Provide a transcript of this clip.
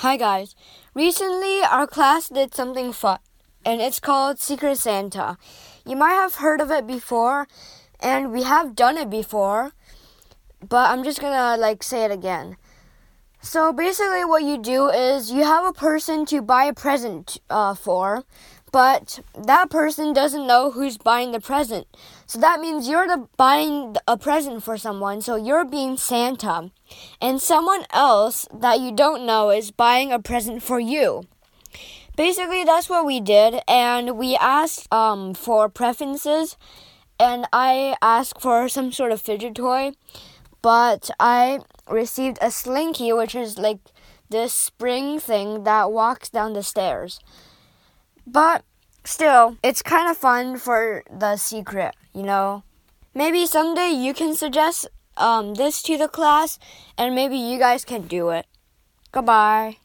Hi guys. Recently our class did something fun and it's called Secret Santa. You might have heard of it before and we have done it before, but I'm just to like say it again. So basically what you do is you have a person to buy a present uh, for but that person doesn't know who's buying the present. So that means you're the buying a present for someone, so you're being Santa. And someone else that you don't know is buying a present for you. Basically, that's what we did, and we asked um, for preferences, and I asked for some sort of fidget toy, but I received a slinky, which is like this spring thing that walks down the stairs. But still, it's kind of fun for the secret, you know? Maybe someday you can suggest um, this to the class, and maybe you guys can do it. Goodbye.